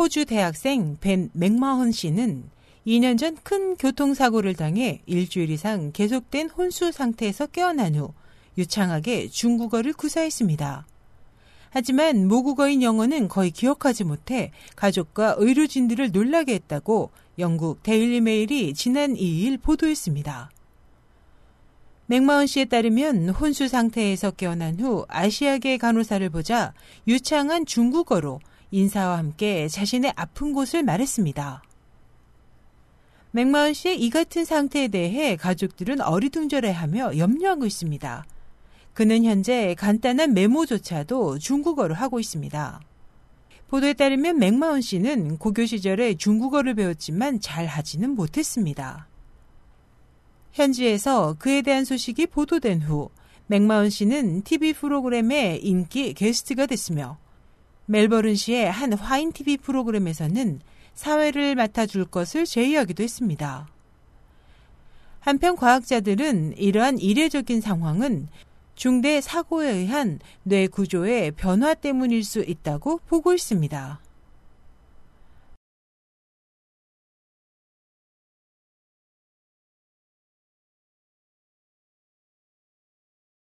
호주 대학생 벤 맥마헌 씨는 2년 전 큰 교통사고를 당해 일주일 이상 계속된 혼수 상태에서 깨어난 후 유창하게 중국어를 구사했습니다. 하지만 모국어인 영어는 거의 기억하지 못해 가족과 의료진들을 놀라게 했다고 영국 데일리 메일이 지난 2일 보도했습니다. 맥마헌 씨에 따르면 혼수 상태에서 깨어난 후 아시아계 간호사를 보자 유창한 중국어로 인사와 함께 자신의 아픈 곳을 말했습니다. 맥마운 씨의 이 같은 상태에 대해 가족들은 어리둥절해하며 염려하고 있습니다. 그는 현재 간단한 메모조차도 중국어로 하고 있습니다. 보도에 따르면 맥마운 씨는 고교 시절에 중국어를 배웠지만 잘 하지는 못했습니다. 현지에서 그에 대한 소식이 보도된 후 맥마운 씨는 TV 프로그램의 인기 게스트가 됐으며 멜버른시의 한 화인 TV 프로그램에서는 사회를 맡아줄 것을 제의하기도 했습니다. 한편 과학자들은 이러한 이례적인 상황은 중대 사고에 의한 뇌 구조의 변화 때문일 수 있다고 보고 있습니다.